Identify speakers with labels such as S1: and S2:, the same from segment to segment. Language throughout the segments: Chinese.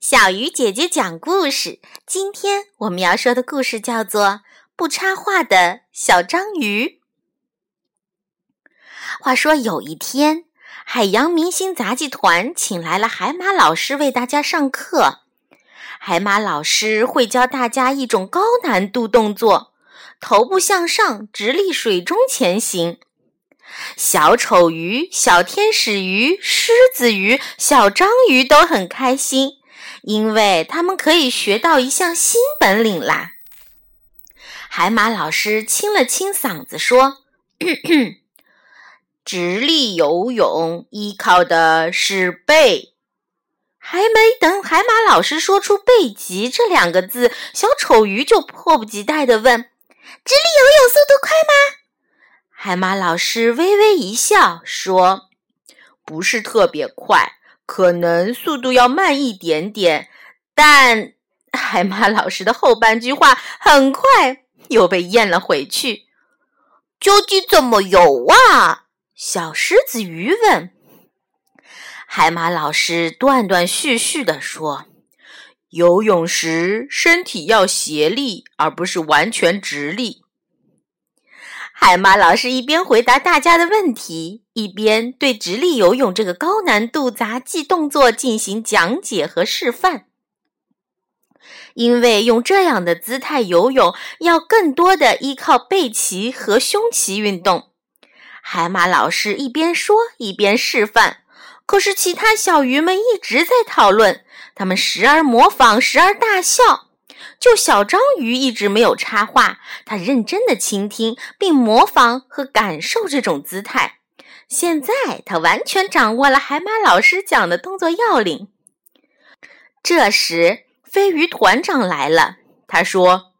S1: 小鱼姐姐讲故事。今天我们要说的故事叫做《不插话的小章鱼》。话说有一天，海洋明星杂技团请来了海马老师为大家上课。海马老师会教大家一种高难度动作：头部向上，直立水中前行。小丑鱼、小天使鱼、狮子鱼、小章鱼都很开心，因为他们可以学到一项新本领啦。海马老师清了清嗓子说：“ 直立游泳依靠的是背。”还没等海马老师说出“背脊”这两个字，小丑鱼就迫不及待地问：“直立游泳速度快吗？”海马老师微微一笑，说：“不是特别快，可能速度要慢一点点。”但 海马老师的后半句话很快又被咽了回去。究竟怎么游啊？小狮子鱼问。海马老师断断续续地说：“游泳时身体要斜立，而不是完全直立。”海马老师一边回答大家的问题，一边对直立游泳这个高难度杂技动作进行讲解和示范。因为用这样的姿态游泳，要更多的依靠背鳍和胸鳍运动。海马老师一边说一边示范，可是其他小鱼们一直在讨论，他们时而模仿，时而大笑。就小章鱼一直没有插话，他认真的倾听并模仿和感受这种姿态。现在他完全掌握了海马老师讲的动作要领。这时，飞鱼团长来了，他说：“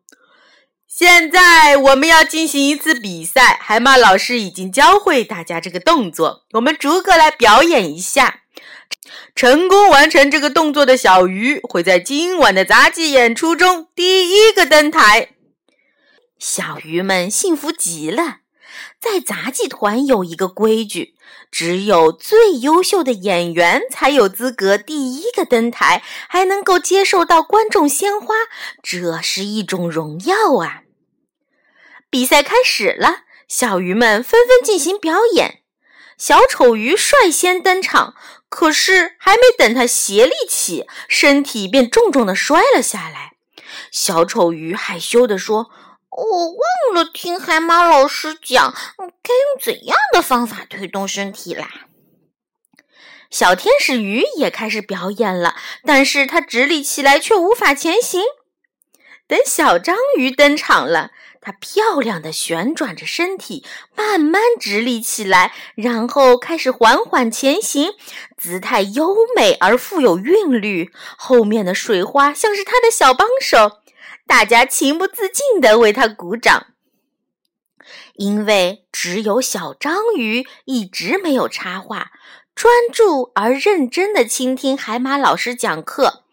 S1: 现在我们要进行一次比赛，海马老师已经教会大家这个动作，我们逐个来表演一下。”成功完成这个动作的小鱼会在今晚的杂技演出中第一个登台。小鱼们幸福极了。在杂技团有一个规矩，只有最优秀的演员才有资格第一个登台，还能够接受到观众鲜花，这是一种荣耀啊！比赛开始了，小鱼们纷纷进行表演。小丑鱼率先登场。可是，还没等他斜立起，身体便重重的摔了下来。小丑鱼害羞地说：“我忘了听海马老师讲，该用怎样的方法推动身体啦。”小天使鱼也开始表演了，但是它直立起来却无法前行。等小章鱼登场了。它漂亮的旋转着身体，慢慢直立起来，然后开始缓缓前行，姿态优美而富有韵律。后面的水花像是它的小帮手，大家情不自禁地为它鼓掌。因为只有小章鱼一直没有插话，专注而认真地倾听海马老师讲课。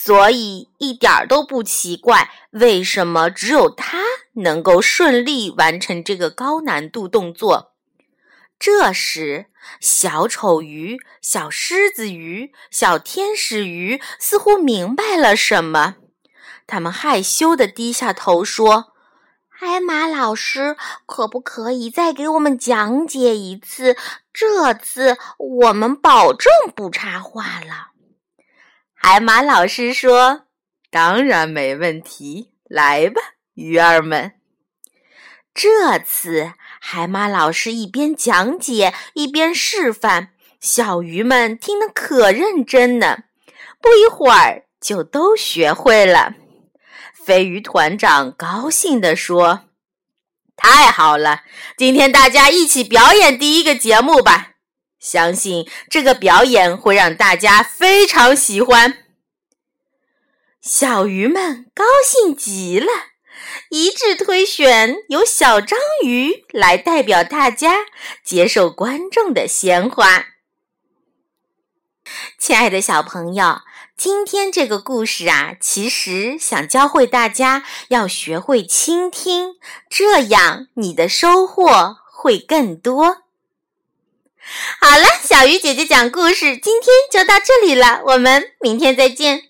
S1: 所以一点儿都不奇怪，为什么只有他能够顺利完成这个高难度动作？这时，小丑鱼、小狮子鱼、小天使鱼似乎明白了什么，他们害羞地低下头说：“海马老师，可不可以再给我们讲解一次？这次我们保证不插话了。”海马老师说：“当然没问题，来吧，鱼儿们。”这次海马老师一边讲解一边示范，小鱼们听得可认真呢。不一会儿就都学会了。飞鱼团长高兴地说：“太好了，今天大家一起表演第一个节目吧。”相信这个表演会让大家非常喜欢。小鱼们高兴极了，一致推选由小章鱼来代表大家接受观众的鲜花。亲爱的小朋友，今天这个故事啊，其实想教会大家要学会倾听，这样你的收获会更多。好了，小鱼姐姐讲故事，今天就到这里了，我们明天再见。